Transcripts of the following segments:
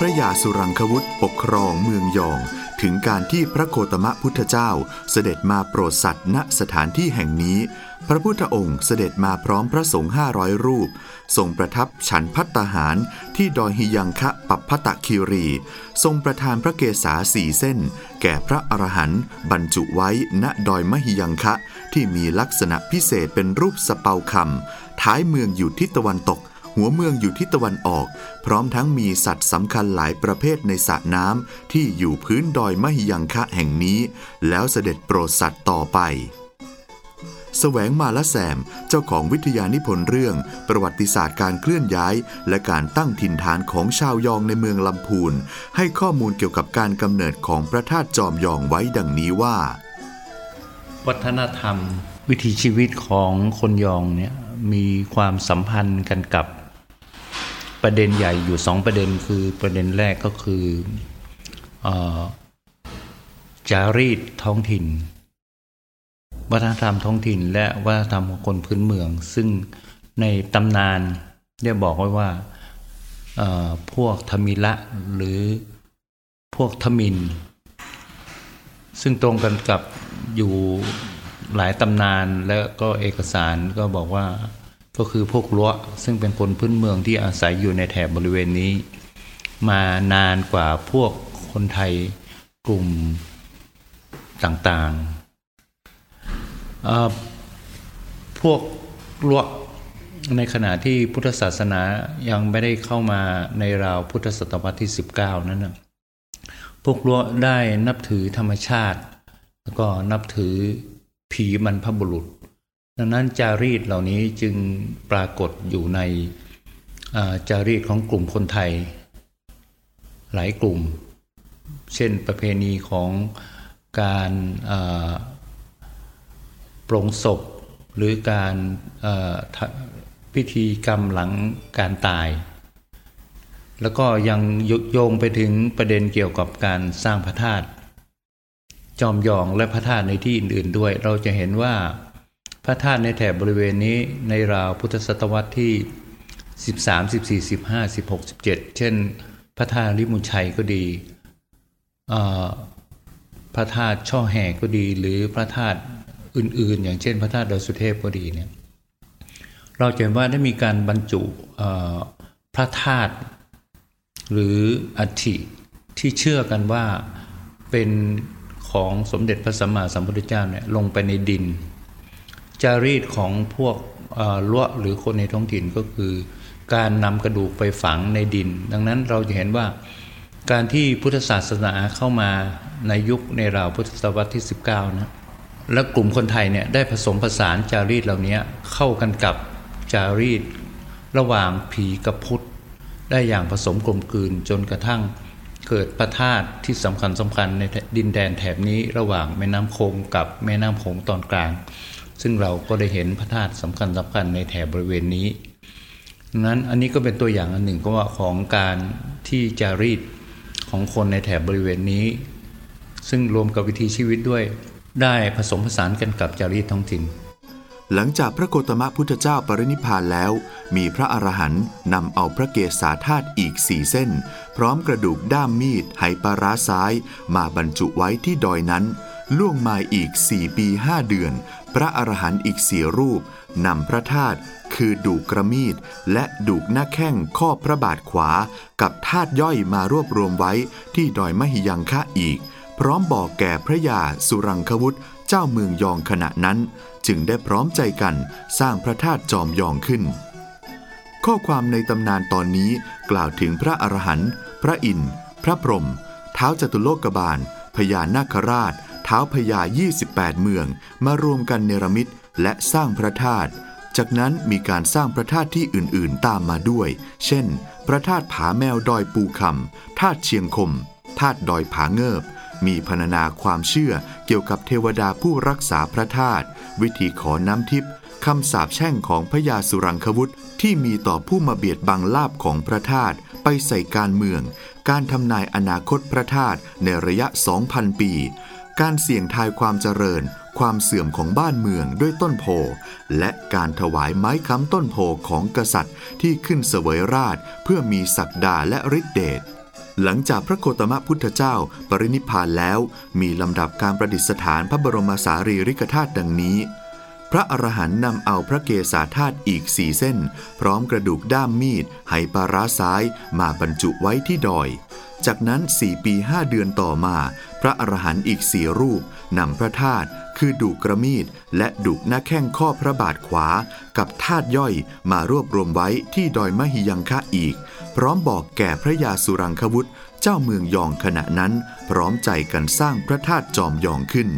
พระยาสุรังควุฒปกครองเมืองยอง ถึงการที่พระโคตมะพุทธเจ้าเสด็จมาโปรดสัตว์ณสถานที่แห่งนี้ พระพุทธองค์เสด็จมาพร้อมพระสงฆ์ห้าร้อยรูป ทรงประทับฉันพัตตาหารที่ดอยฮิยังคะปัปพตะคิรี ทรงประทานพระเกศาสี่เส้น แก่พระอรหันต์บรรจุไว้ณดอยมหิยังคะที่มีลักษณะพิเศษเป็นรูปสเปาคำท้ายเมืองอยู่ทิศตะวันตก หัวเมืองอยู่ทิศตะวันออก พร้อมทั้งมีสัตว์สำคัญหลายประเภทในสระน้ำที่อยู่พื้นดอยมหิยังคะแห่งนี้ แล้วเสด็จโปรดสัตว์ต่อไปแสวงมาละแสมเจ้าของวิทยานิพนธ์เรื่อง ประวัติศาสตร์การเคลื่อนย้าย และการตั้งถิ่นฐานของชาวยองในเมืองลำพูน ให้ข้อมูลเกี่ยวกับการกำเนิดของพระธาตุจอมยองไว้ดังนี้ว่า วัฒนธรรม วิถีชีวิตของคนยองเนี่ยมีความสัมพันธ์กันกับ ประเด็นใหญ่อยู่สองประเด็นคือประเด็นแรกก็คืออจารีตท้องถิ่น วัฒนธรรมท้องถิ่น และวัฒนธรรมของคนพื้นเมือง ซึ่งในตำนานได้บอกไว้ว่าพวกทมิละหรือพวกทมิน ซึ่งตรงกันกับอยู่หลายตำนานและก็เอกสารก็บอกว่า ก็คือพวกล้วซึ่งเป็นคนพื้นเมืองที่อาศัยอยู่ในแถบบริเวณนี้ มานานกว่าพวกคนไทยกลุ่มต่างๆ พวกล้วในขณะที่พุทธศาสนายังไม่ได้เข้ามาในราวพุทธศตวรรษที่ 19 นั้นนะพวกล้วได้นับถือธรรมชาติ แล้วก็นับถือผีบรรพบุรุษ ดังนั้นจารีตเหล่านี้จึงปรากฏอยู่ในจารีตของกลุ่มคนไทย หลายกลุ่ม เช่นประเพณีของการปรงศพ หรือการพิธีกรรมหลังการตาย แล้วก็ยังโยงไปถึงประเด็นเกี่ยวกับการสร้างพระธาตุจอมยองและพระธาตุในที่อื่นๆด้วย เราจะเห็นว่า พระธาตุในแถบบริเวณนี้ในราวพุทธศตวรรษที่ 13 14 15 16 17 เช่น พระธาตุริมุชัยก็ดี พระธาตุช่อแห่ก็ดี หรือพระธาตุอื่นๆ อย่างเช่น พระธาตุดอยสุเทพก็ดีเนี่ยเราจะเห็นว่าได้มีการบรรจุพระธาตุหรืออัฐิที่เชื่อกันว่าเป็นของสมเด็จพระสัมมาสัมพุทธเจ้าเนี่ยลงไปในดิน จารีตของพวกล้วหรือคนในท้องถิ่นก็คือ การนำกระดูกไปฝังในดิน ดังนั้นเราจะเห็นว่าการที่พุทธศาสนาเข้ามาในยุคในราวพุทธศตวรรษที่ 19 นะและกลุ่มคนไทยเนี่ยได้ผสมผสานจารีตเหล่านี้เข้ากันกับจารีต ระหว่างผีกับพุทธ ได้อย่างผสมกลมกลืนจนกระทั่งเกิดพระธาตที่สำคัญสำคัญในดินแดนแถบนี้ระหว่างแม่น้ำโขงกับแม่น้ำโขงตอนกลาง ซึ่งเราก็ได้เห็นพระธาตุสำคัญสำคัญในแถบบริเวณนี้นั้นอันนี้ก็เป็นตัวอย่างอันหนึ่งก็ว่าของการที่จารีตของคนในแถบบริเวณนี้ ซึ่งรวมกับวิถีชีวิตด้วย ได้ผสมผสานกันกับจารีตท้องถิ่นหลังจากพระโกตมะพุทธเจ้าปรินิพพานแล้ว มีพระอรหันต์นำเอาพระเกศาธาตุอีกสี่เส้น พร้อมกระดูกด้ามมีดไหปาร้าซ้าย มาบรรจุไว้ที่ดอยนั้น ล่วงมาอีกสี่ปีห้าเดือน พระอรหันต์อีกสี่รูปนำพระธาตุคือดูกระมีด และดูกหน้าแข้งข้อพระบาทขวา กับธาตุย่อยมารวบรวมไว้ที่ดอยมหิยังคะอีก พร้อมบอกแก่พระยาสุรังควุฒเจ้าเมืองยองขณะนั้น จึงได้พร้อมใจกันสร้างพระธาตุจอมยองขึ้น ข้อความในตำนานตอนนี้กล่าวถึงพระอรหันต์พระอินทร์พระพรหมเท้าจตุโลกบาลพญานาคราช ท้าพญา 28 เมือง มารวมกันเนรมิตและสร้างพระธาตุ จากนั้นมีการสร้างพระธาตุที่อื่นๆตามมาด้วย เช่น พระธาตุผาแมวดอยปูคำธาตุเชียงคม ธาตุดอยผาเงิบ มีพรรณนาความเชื่อเกี่ยวกับเทวดาผู้รักษาพระธาตุ วิธีขอน้ำทิพย์คำสาปแช่งของพญาสุรังควุธที่มีต่อผู้มาเบียดบังลาบของพระธาตุไปใส่การเมือง การทำนายอนาคตพระธาตุในระยะ 2,000 ปี การเสี่ยงทายความเจริญ ความเสื่อมของบ้านเมืองด้วยต้นโพ และการถวายไม้ค้ำต้นโพของกษัตริย์ที่ขึ้นเสวยราชเพื่อมีศักดาและฤทธิเดชหลังจากพระโคตมะพุทธเจ้าปรินิพานแล้ว มีลำดับการประดิษฐานพระบรมสารีริกธาตุดังนี้ พระอรหันต์นำเอาพระเกศาธาตุอีกสี่เส้น พร้อมกระดูกด้ามมีดไหปาร้าซ้ายมาบรรจุไว้ที่ดอย จากนั้นสี่ปีห้าเดือนต่อมา พระอรหันต์อีกสี่รูปนำพระธาตุคือดุกระมีด และดุหน้าแข้งข้อพระบาทขวา กับธาตุย่อยมารวบรวมไว้ที่ดอยมหิยังคะอีก พร้อมบอกแก่พระยาสุรังควุธเจ้าเมืองยองขณะนั้น พร้อมใจกันสร้างพระธาตุจอมยองขึ้น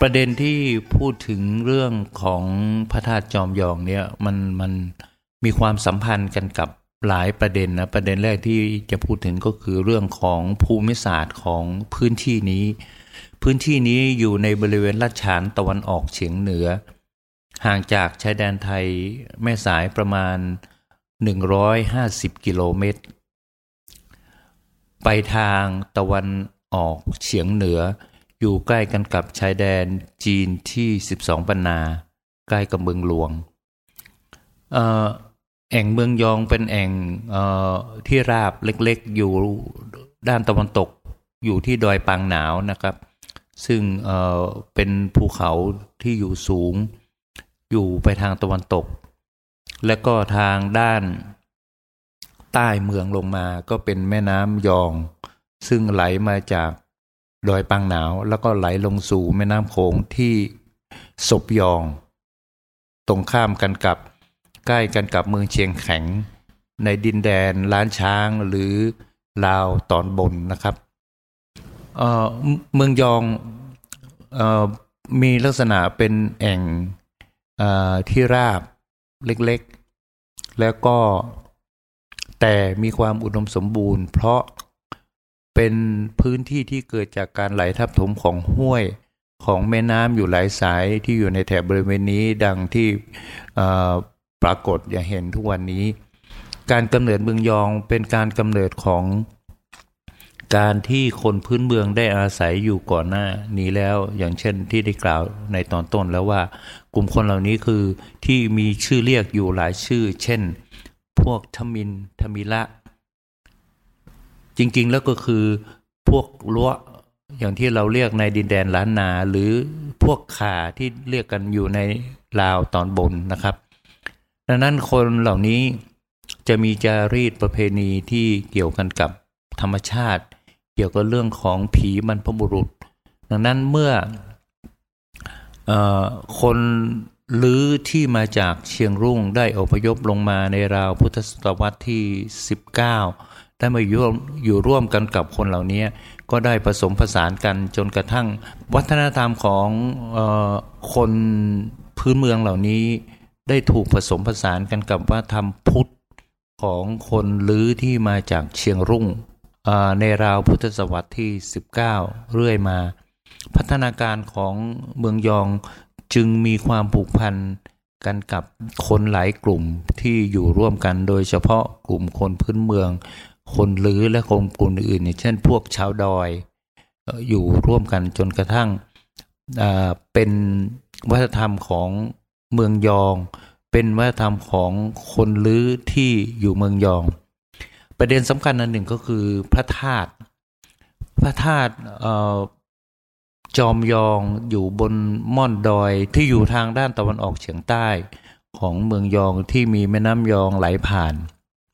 ประเด็นที่พูดถึงเรื่องของพระธาตุจอมยองเนี่ยมันมันมีความสัมพันธ์กันกับ หลายประเด็นนะประเด็นแรกที่จะพูดถึงก็คือเรื่องของภูมิศาสตร์ของพื้นที่นี้ พื้นที่นี้อยู่ในบริเวณลาดฉานตะวันออกเฉียงเหนือ ห่างจากชายแดนไทยแม่สายประมาณ 150 กิโลเมตร ไปทางตะวันออกเฉียงเหนือ อยู่ใกล้กันกับชายแดนจีนที่ 12ปันนา ใกล้กับเมืองหลวงเอ่อ แอ่งเมืองยองเป็นแอ่งออที่ราบเล็กๆ อยู่ด้านตะวันตกอยู่ที่ดอยปางหนาวนะครับ ซึ่งเเป็นภูเขาที่อยู่สูง อยู่ไปทางตะวันตก และก็ทางด้านใต้เมืองลงมาก็เป็นแม่น้ำยอง ซึ่งไหลมาจากดอยปางหนาว แล้วก็ไหลลงสู่แม่น้ำโขงที่ศพยอง ตรงข้ามกันกับ ใกล้กันกับเมืองเชียงแข็ง ในดินแดนล้านช้างหรือลาวตอนบนนะครับเเมืองยองออมีลักษณะเป็นแอ่งอที่ราบเล็กๆ แล้วก็แต่มีความอุดมสมบูรณ์ เพราะเป็นพื้นที่ที่เกิดจากการไหลทับถมของห้วยของแม่น้ำอยู่หลายสายที่อยู่ในแถบบริเวณนี้ดังที่ ปรากฏอย่างเห็นทุกวันนี้ การกำเนิดเมืองยองเป็นการกำเนิดของการที่คนพื้นเมืองได้อาศัยอยู่ก่อนหน้านี้แล้วอย่างเช่นที่ได้กล่าวในตอนต้นแล้วว่า กลุ่มคนเหล่านี้คือที่มีชื่อเรียกอยู่หลายชื่อ เช่น พวกทมินทมิละ จริงๆแล้วก็คือพวกล้วอย่างที่เราเรียกในดินแดนล้านนา หรือพวกข่าที่เรียกกันอยู่ในลาวตอนบนนะครับ ดังนั้นคนเหล่านี้จะมีจารีตประเพณีที่เกี่ยวกันกับธรรมชาติ เกี่ยวกับเรื่องของผีบรรพบุรุษ ดังนั้นเมื่ออคนลือที่มาจากเชียงรุ่งได้อพยพลงมาในราวพุทธศตวรรษที่ 19 ได้มาอยู่อยู่ร่วมกันกับคนเหล่านี้ก็ได้ผสมผสานกันจนกระทั่ง วัฒนธรรมของออคนพื้นเมืองเหล่านี้ ได้ถูกผสมผสานกันกับวัฒนธรรมพุทธของคนลือที่มาจากเชียงรุ่งในราวพุทธศตวรรษที่ 19 เรื่อยมา พัฒนาการของเมืองยองจึงมีความผูกพันกันกับคนหลายกลุ่มที่อยู่ร่วมกันโดยเฉพาะกลุ่มคนพื้นเมือง คนลือและคนกลุ่มอื่นเช่นพวกชาวดอย อยู่ร่วมกันจนกระทั่งเป็นวัฒนธรรมของ เมืองยอง เป็นวัฒนธรรมของคนลื้อที่อยู่เมืองยอง ประเด็นสำคัญอันหนึ่งก็คือพระธาตุพระธาตุจอมยองอยู่บนม่อนดอยที่อยู่ทางด้านตะวันออกเฉียงใต้ของเมืองยองที่มีแม่น้ำยองไหลผ่าน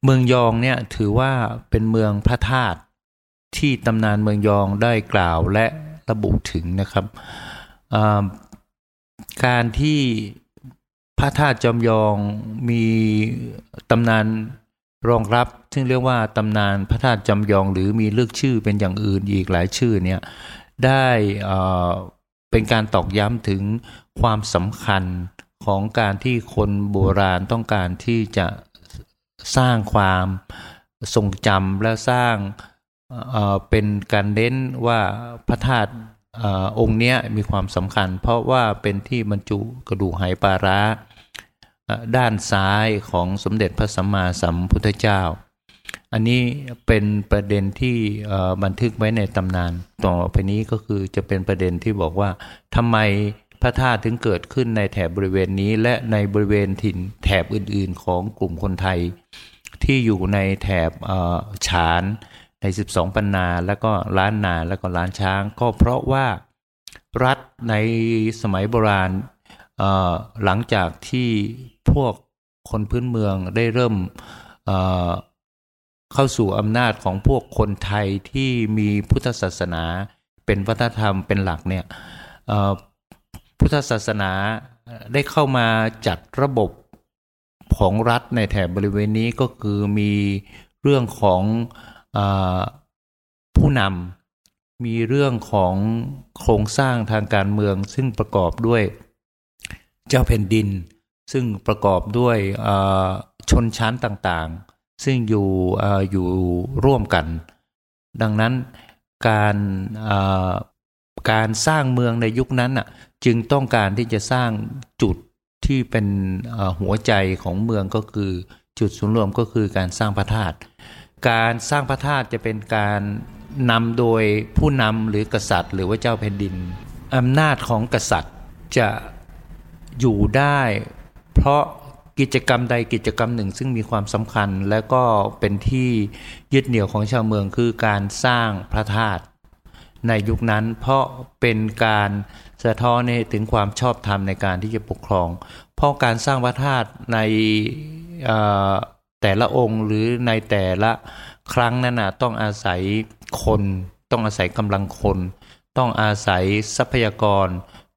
เมืองยองเนี่ยถือว่าเป็นเมืองพระธาตุที่ตำนานเมืองยองได้กล่าวและระบุถึงนะครับการที่ พระธาตุจอมยองมีตำนานรองรับ ซึ่งเรียกว่าตำนานพระธาตุจำยองหรือมีเลือกชื่อเป็นอย่างอื่นอีกหลายชื่อเนี่ยได้เอ่อเป็นการตอกย้ำถึงความสำคัญของการที่คนโบราณต้องการที่จะสร้างความทรงจำและสร้างเเป็นการเน้นว่าพระธาตุ อองค์เนี้ยมีความสำคัญ เพราะว่าเป็นที่บรรจุกระดูกไหปาร้าด้านซ้ายของสมเด็จพระสัมมาสัมพุทธเจ้า อันนี้เป็นประเด็นที่บันทึกไว้ในตำนาน ต่อไปนี้ก็คือจะเป็นประเด็นที่บอกว่าทำไมพระธาตุถึงเกิดขึ้นในแถบบริเวณนี้ และในบริเวณถิ่นแถบอื่นๆ ของกลุ่มคนไทย ที่อยู่ในแถบฉาน ใน 12 ปันนาแล้วก็ล้านนาแล้วก็ล้านช้าง ก็เพราะว่ารัฐในสมัยโบราณหลังจากที่พวกคนพื้นเมืองได้เริ่มเเข้าสู่อำนาจของพวกคนไทยที่มีพุทธศาสนาเป็นวัฒนธรรมเป็นหลักเนี่ยพุทธศาสนาได้เข้ามาจัดระบบของรัฐในแถบบริเวณนี้ก็คือมีเรื่องของ ผู้นำมีเรื่องของโครงสร้างทางการเมือง ซึ่งประกอบด้วยเจ้าแผ่นดิน ซึ่งประกอบด้วยชนชั้นต่างๆ ซึ่งอยู่อาอยู่ร่วมกัน ดังนั้นการการสร้างเมืองในยุคนั้นน่ะจึงต้องการที่จะสร้างจุดที่เป็นหัวใจของเมืองก็คือจุดศูนย์รวมก็คือการสร้างพระธาตุ การสร้างพระธาตุจะเป็นการนำโดยผู้นำหรือกษัตริย์ หรือว่าเจ้าแผ่นดินอำนาจของกษัตริย์จะอยู่ได้ เพราะกิจกรรมใดกิจกรรมหนึ่งซึ่งมีความสำคัญ และก็เป็นที่ยึดเหนี่ยวของชาวเมืองคือการสร้างพระธาตุในยุคนั้นเพราะเป็นการสะท้อนถึงความชอบธรรมในการที่จะปกครอง เพราะการสร้างพระธาตุใน แต่ละองค์หรือในแต่ละครั้งนั้นนะต้องอาศัยคน ต้องอาศัยกำลังคน ต้องอาศัยทรัพยากร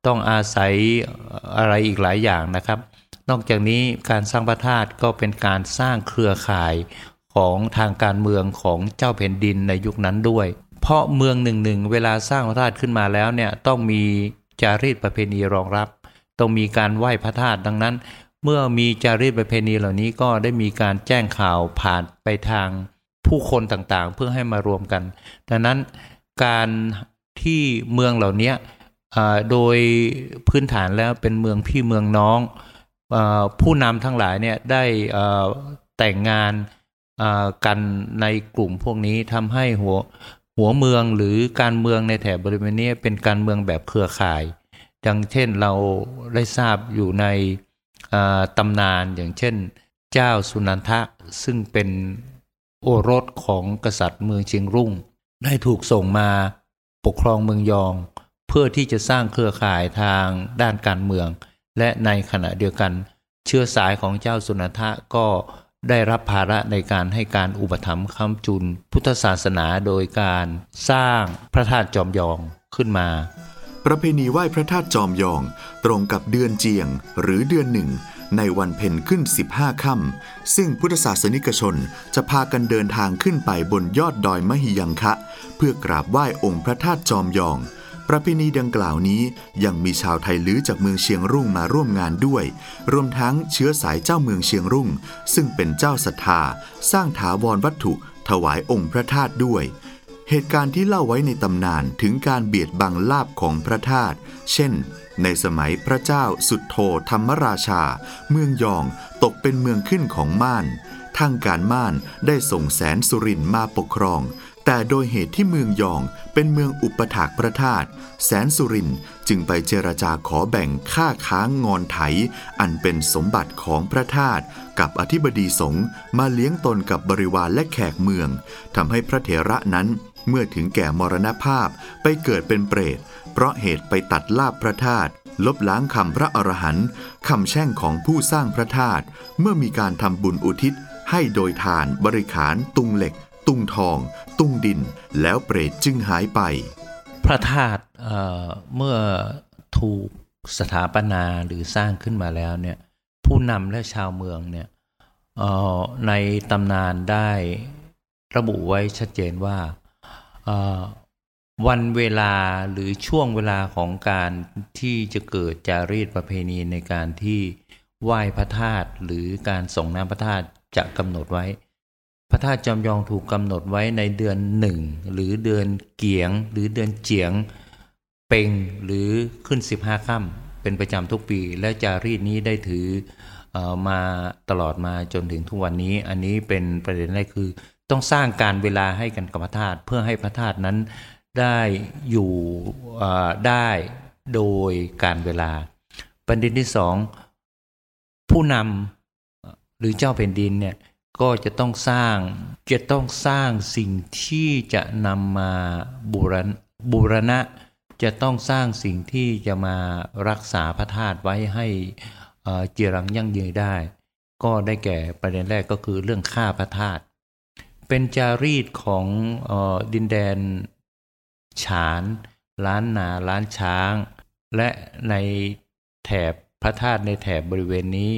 ต้องอาศัยอะไรอีกหลายอย่างนะครับ นอกจากนี้การสร้างพระธาตุก็เป็นการสร้างเครือข่ายของทางการเมืองของเจ้าแผ่นดินในยุคนั้นด้วย เพราะเมืองหนึ่งหนึ่งเวลาสร้างพระธาตุขึ้นมาแล้วเนี่ยต้องมีจารีตประเพณีรองรับ ต้องมีการไหว้พระธาตุดังนั้น เมื่อมีจารีตประเพณีเหล่านี้ก็ได้มีการแจ้งข่าวผ่านไปทางผู้คนต่างๆ เพื่อให้มารวมกัน ดังนั้นการที่เมืองเหล่านี้โดยพื้นฐานแล้วเป็นเมืองพี่เมืองน้องอผู้นำทั้งหลายเนี่ยได้แต่งงานกันในกลุ่มพวกนี้ทำให้หัวหัวเมืองหรือการเมืองในแถบบริเวณนี้เป็นการเมืองแบบเครือข่าย ดังเช่นเราได้ทราบอยู่ใน ตำนานอย่างเช่น เจ้าสุนันทะซึ่งเป็นโอรสของกษัตริย์เมืองเชียงรุ่ง ได้ถูกส่งมาปกครองเมืองยอง เพื่อที่จะสร้างเครือข่ายทางด้านการเมือง และในขณะเดียวกัน เชื้อสายของเจ้าสุนันทะก็ได้รับภาระในการให้การอุปถัมภ์ค้ำจุน พุทธศาสนาโดยการสร้างพระธาตุจอมยองขึ้นมา ประเพณีไหว้พระธาตุจอมยอง ตรงกับเดือนเจียงหรือเดือนหนึ่ง ในวันเพ็ญขึ้น 15ค่ำซึ่งพุทธศาสนิกชนจะพากันเดินทางขึ้นไปบนยอดดอยมหิยังคะ เพื่อกราบไหว้องค์พระธาตุจอมยอง ประเพณีดังกล่าวนี้ยังมีชาวไทยลื้อจากเมืองเชียงรุ่งมาร่วมงานด้วย รวมทั้งเชื้อสายเจ้าเมืองเชียงรุ่ง ซึ่งเป็นเจ้าศรัทธา สร้างถาวรวัตถุ ถวายองค์พระธาตุด้วย เหตุการณ์ที่เล่าไว้ในตำนานถึงการเบียดบังลาบของพระธาตุ เช่น ในสมัยพระเจ้าสุดโทธรรมราชา เมืองยองตกเป็นเมืองขึ้นของม่าน ทางการม่านได้ส่งแสนสุรินมาปกครอง แต่โดยเหตุที่เมืองยองเป็นเมืองอุปถากพระธาตุ แสนสุรินจึงไปเจรจาขอแบ่งค่าค้างงอนไถ อันเป็นสมบัติของพระธาตุกับอธิบดีสงฆ์มาเลี้ยงตนกับบริวารและแขกเมืองทำให้พระเถระนั้น เมื่อถึงแก่มรณภาพไปเกิดเป็นเปรต เพราะเหตุไปตัดลาบพระธาตุลบล้างคำพระอรหันต์คำแช่งของผู้สร้างพระธาตุเมื่อมีการทำบุญอุทิศ ให้โดยทานบริขาร ตุงเหล็ก ตุงทอง ตุงดิน แล้วเปรตจึงหายไป พระธาตุเเมื่อถูกสถาปนาหรือสร้างขึ้นมาแล้วเนี่ยผู้นำและชาวเมืองเนี่ยในตำนานได้ระบุไว้ชัดเจนว่า วันเวลาหรือช่วงเวลาของการที่จะเกิดจารีตประเพณีในการที่ไหว้พระธาตุหรือการส่งน้ำพระธาตุจะกำหนดไว้ พระธาตุจำยองถูกกำหนดไว้ในเดือนหนึ่งหรือเดือนเกียง หรือเดือนเจียง เป่งหรือขึ้น15ค่ำเป็นประจำทุกปี และจารีตนี้ได้ถือออมาตลอดมาจนถึงทุกวันนี้ อันนี้เป็นประเด็นแรกคือ ต้องสร้างการเวลาให้กันกับพระธาตุเพื่อให้พระธาตุนั้นได้อยู่ได้โดยการเวลา ประเด็นที่สองผู้นำหรือเจ้าแผ่นดินเนี่ยก็จะต้องสร้างจะต้องสร้างสิ่งที่จะนำมาบูรณบูรณะ จะต้องสร้างสิ่งที่จะมารักษาพระธาตุไว้ให้เอ่อเจรังยั่งยืนได้ ก็ได้แก่ประเด็นแรกก็คือเรื่องฆ่าพระธาตุ เป็นจารีตของออดินแดนฉานล้านนาล้านช้าง และในแถบพระธาตุในแถบบริเวณนี้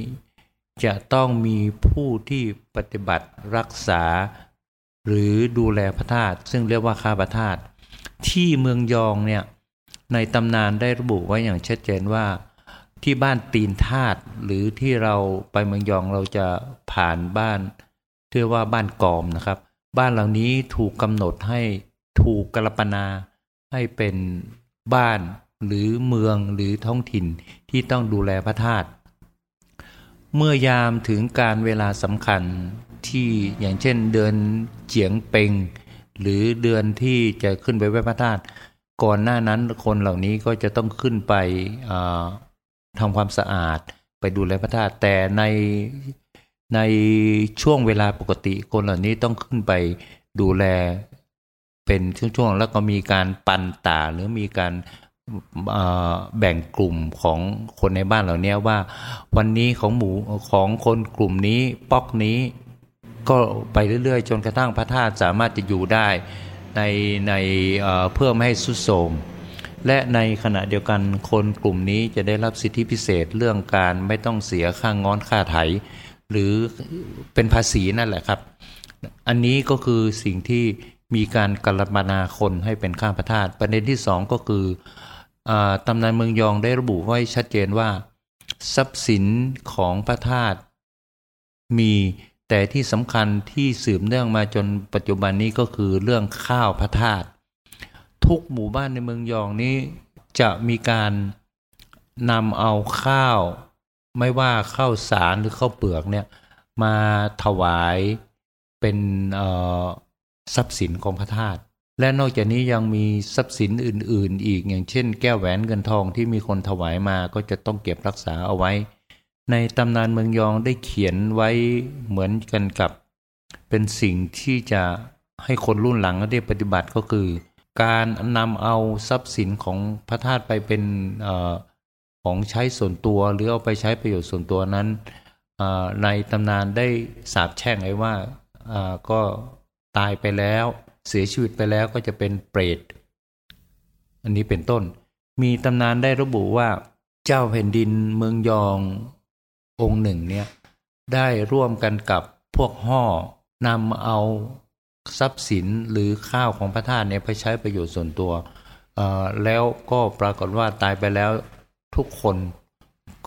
จะต้องมีผู้ที่ปฏิบัติรักษา หรือดูแลพระธาตุซึ่งเรียกว่าข้าพระธาตุที่เมืองยองเนี่ยในตำนานได้ระบุไว้อย่างชัดเจนว่าที่บ้านตีนธาตุหรือที่เราไปเมืองยองเราจะผ่านบ้าน เรียกว่าบ้านกอมนะครับ บ้านเหล่านี้ถูกกำหนดให้ถูกกรปนาให้เป็นบ้านหรือเมืองหรือท้องถิ่นที่ต้องดูแลพระธาตุเมื่อยามถึงการเวลาสำคัญที่อย่างเช่นเดือนเจียงเปงหรือเดือนที่จะขึ้นไปไหว้พระธาตุก่อนหน้านั้นคนเหล่านี้ก็จะต้องขึ้นไปทำความสะอาดไปดูแลพระธาตุแต่ใน ในช่วงเวลาปกติคนเหล่านี้ต้องขึ้นไปดูแลเป็นช่วงๆ แล้วก็มีการปันตาหรือมีการแบ่งกลุ่มของคนในบ้านเหล่านี้ว่า วันนี้ของหมูของคนกลุ่มนี้ป๊อกนี้ก็ไปเรื่อยๆ จนกระทั่งพระธาตุสามารถจะอยู่ได้ในในเพื่อไม่ให้สุดโทมและในขณะเดียวกันคนกลุ่มนี้จะได้รับสิทธิพิเศษเรื่องการไม่ต้องเสียค่างง้อนค่าไถ หรือเป็นภาษีนั่นแหละครับ อันนี้ก็คือสิ่งที่มีการกรบนาคนให้เป็นข้าพระธาตุประเด็นที่สองก็คืออตำนานเมืองยองได้ระบุไว้ชัดเจนว่า ทรัพย์สินของพระธาตุมีแต่ที่สำคัญที่สืบเนื่องมาจนปัจจุบันนี้ก็คือเรื่องข้าวพระธาตุทุกหมู่บ้านในเมืองยองนี้จะมีการนำเอาข้าว ไม่ว่าข้าวสารหรือข้าวเปลือกเนี่ย มาถวายเป็นทรัพย์สินของพระธาตุและนอกจากนี้ยังมีทรัพย์สินอื่น ๆ อีกอย่างเช่น แก้วแหวนเงินทองที่มีคนถวายมาก็จะต้องเก็บรักษาเอาไว้ ในตำนานเมืองยองได้เขียนไว้เหมือนกันกับ เป็นสิ่งที่จะให้คนรุ่นหลังได้ปฏิบัติก็คือ การนำเอาทรัพย์สินของพระธาตุไปเป็นเของใช้ส่วนตัวหรือเอาไปใช้ประโยชน์ส่วนตัวนั้นในตำนานได้สาบแช่งไว้ว่าก็ตายไปแล้วเสียชีวิตไปแล้วก็จะเป็นเปรต อันนี้เป็นต้น มีตำนานได้ระบุว่าเจ้าแผ่นดินเมืองยององค์หนึ่งเนี่ยได้ร่วมกันกับพวกห่อนำเอาทรัพย์สินหรือข้าวของพระธาตุเนี่ยไปใช้ประโยชน์ส่วนตัว แล้วก็ปรากฏว่าตายไปแล้ว ทุกคน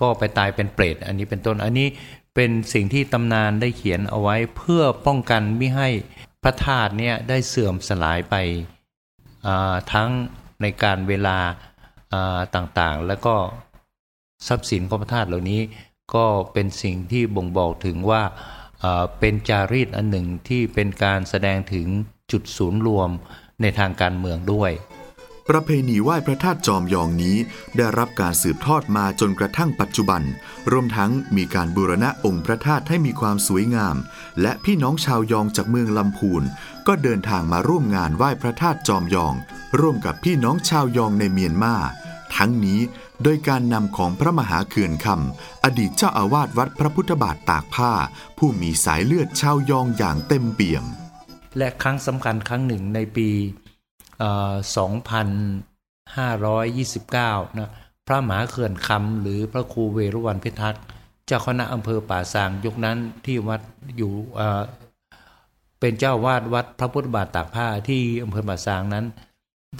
ก็ไปตายเป็นเปรต อันนี้เป็นต้น อันนี้เป็นสิ่งที่ตำนานได้เขียนเอาไว้เพื่อป้องกันไม่ให้พระธาตุเนี่ยได้เสื่อมสลายไปทั้งในการเวลาต่างๆ แล้วก็ทรัพย์สินของพระธาตุเหล่านี้ก็เป็นสิ่งที่บ่งบอกถึงว่าเป็นจารีตอันหนึ่งที่เป็นการแสดงถึงจุดศูนย์รวมในทางการเมืองด้วย ประเพณีไหว้พระธาตุจอมยองนี้ได้รับการสืบทอดมาจนกระทั่งปัจจุบัน รวมทั้งมีการบูรณะองค์พระธาตุให้มีความสวยงาม และพี่น้องชาวยองจากเมืองลำพูน ก็เดินทางมาร่วมงานไหว้พระธาตุจอมยอง ร่วมกับพี่น้องชาวยองในเมียนมาทั้งนี้โดยการนำของพระมหาเขื่อนคำอดีตเจ้าอาวาสวัดพระพุทธบาทตากผ้า ผู้มีสายเลือดชาวยองอย่างเต็มเปี่ยม และครั้งสำคัญครั้งหนึ่งในปี 2529 นะพระมหาเขื่อนคำหรือพระครูเวรุวันพิทักษ์เจ้าคณะอำเภอป่าซางยุคนั้นที่วัดอยู่เป็นเจ้าวาดวัดพระพุทธบาทตากผ้าที่อำเภอป่าซางนั้น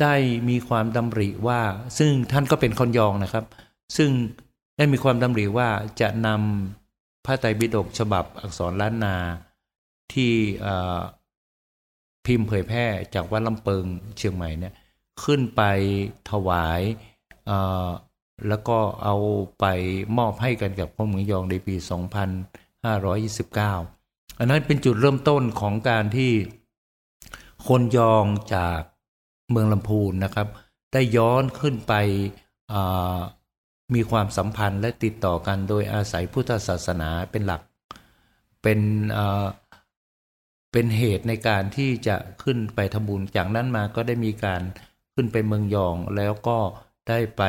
ได้มีความดำริว่าซึ่งท่านก็เป็นคนยองนะครับ ซึ่งได้มีความดำริว่าจะนำพระไตรปิฎกฉบับอักษรล้านนาที่ พิมพ์เผยแพร่จากวัดลำเปิงเชียงใหม่เนี่ยขึ้นไปถวายแล้วก็เอาไปมอบให้กันกับคนเมืองยองในปี 2529 อันนั้นเป็นจุดเริ่มต้นของการที่คนยองจากเมืองลำพูนนะครับ ได้ย้อนขึ้นไปมีความสัมพันธ์และติดต่อกันโดยอาศัยพุทธศาสนาเป็นหลัก เป็น เป็นเหตุในการที่จะขึ้นไปทำบุญ จากนั้นมาก็ได้มีการขึ้นไปเมืองยองแล้วก็ได้ไป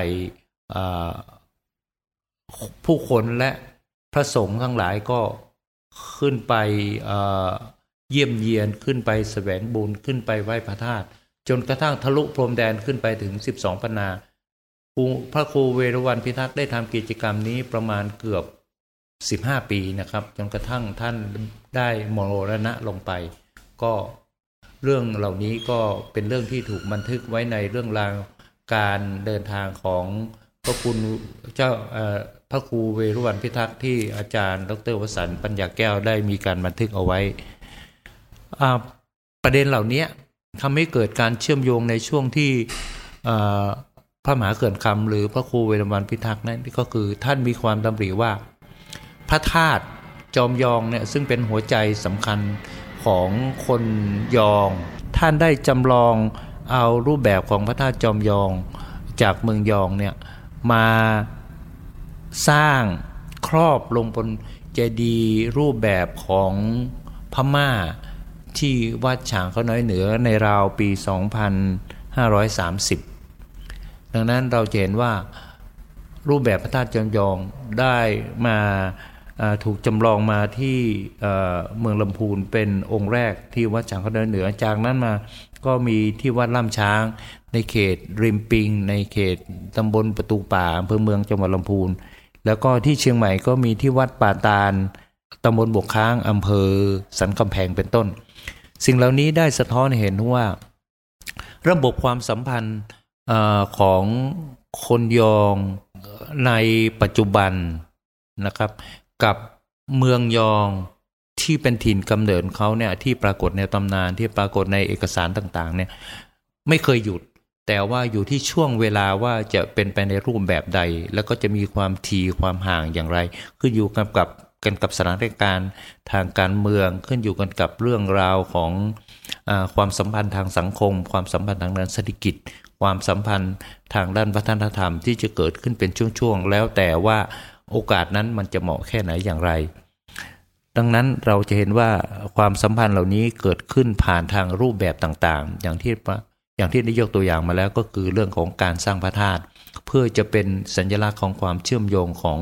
ผู้คนและพระสงฆ์ทั้งหลายก็ขึ้นไปเยี่ยมเยียนขึ้นไปแสวงบุญขึ้นไปไหว้พระธาตุจนกระทั่งทะลุพรมแดนขึ้นไปถึง 12ปนาพระครูเวรวันพิทักษ์ได้ทำกิจกรรมนี้ประมาณเกือบ 15 ปีนะครับ จนกระทั่งท่านได้มรณะลงไป ก็เรื่องเหล่านี้ก็เป็นเรื่องที่ถูกบันทึกไว้ในเรื่องราวการเดินทางของพระคุณเจ้าพระครูเวรุวันพิทักษ์ที่อาจารย์ ดรวสันต์ปัญญาแก้วได้มีการบันทึกเอาไว้ ประเด็นเหล่านี้ทำให้เกิดการเชื่อมโยงในช่วงที่พระมหาเกิดคำหรือพระครูเวรุวันพิทักษ์นั้นก็คือท่านมีความดำริว่า พระธาตุจอมยองเนี่ยซึ่งเป็นหัวใจสำคัญของคนยอง ท่านได้จำลองเอารูปแบบของพระธาตุจอมยองจากเมืองยองเนี่ยมาสร้างครอบลงบนเจดีย์รูปแบบของพม่าที่วัดฉางเขาน้อยเหนือในราวปี 2530 ดังนั้นเราเห็นว่ารูปแบบพระธาตุจอมยองได้มา ถูกจำลองมาที่เมืองลำพูนเป็นองค์แรกที่วัดฉางเขาน้อยเหนือ จากนั้นมาก็มีที่วัดล่ำช้าง ในเขตริมปิง ในเขตตำบลประตูป่าอำเภอเมืองจังหวัดลำพูน แล้วก็ที่เชียงใหม่ก็มีที่วัดป่าตาลตำบลบกค้างอำเภอสันกำแพงเป็นต้น สิ่งเหล่านี้ได้สะท้อนเห็นว่า ระบบความสัมพันธ์ของคนยองในปัจจุบันนะครับ กับเมืองยองที่เป็นถิ่นกำเนิดเขาเนี่ยที่ปรากฏในตำนานที่ปรากฏในเอกสารต่างๆ เนี่ย ไม่เคยหยุด แต่ว่าอยู่ที่ช่วงเวลาว่าจะเป็นไปในรูปแบบใด แล้วก็จะมีความทีความห่างอย่างไรขึ้นอยู่กับกับกันกับสถานการณ์ทางการเมืองขึ้นอยู่กันกับเรื่องราวของอความสัมพันธ์ทางสังคม ความสัมพันธ์ทางด้านเศรษฐกิจ ความสัมพันธ์ทางด้านวัฒนธรรมที่จะเกิดขึ้นเป็นช่วงๆแล้วแต่ว่า โอกาสนั้นมันจะเหมาะแค่ไหนอย่างไร ดังนั้นเราจะเห็นว่าความสัมพันธ์เหล่านี้เกิดขึ้นผ่านทางรูปแบบต่างๆ อย่างที่อย่างที่ได้ยกตัวอย่างมาแล้วก็คือเรื่องของการสร้างพระธาตุเพื่อจะเป็นสัญลักษณ์ของความเชื่อมโยงของ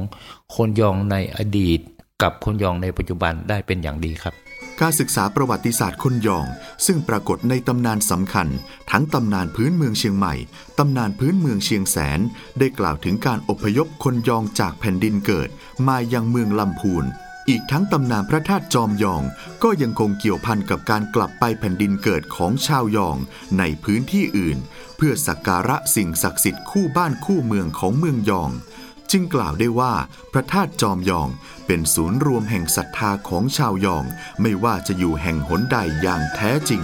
คนยองในอดีต กับคนยองในปัจจุบันได้เป็นอย่างดีครับ การศึกษาประวัติศาสตร์คนยอง ซึ่งปรากฏในตำนานสำคัญ ทั้งตำนานพื้นเมืองเชียงใหม่ ตำนานพื้นเมืองเชียงแสน ได้กล่าวถึงการอพยพคนยองจากแผ่นดินเกิด มายังเมืองลำพูน อีกทั้งตำนานพระธาตุจอมยอง ก็ยังคงเกี่ยวพันกับการกลับไปแผ่นดินเกิดของชาวยอง ในพื้นที่อื่น เพื่อสักการะสิ่งศักดิ์สิทธิ์คู่บ้านคู่เมืองของเมืองยอง จึงกล่าวได้ว่าพระธาตุจอมยองเป็นศูนย์รวมแห่งศรัทธาของชาวยอง ไม่ว่าจะอยู่แห่งหนใดอย่างแท้จริง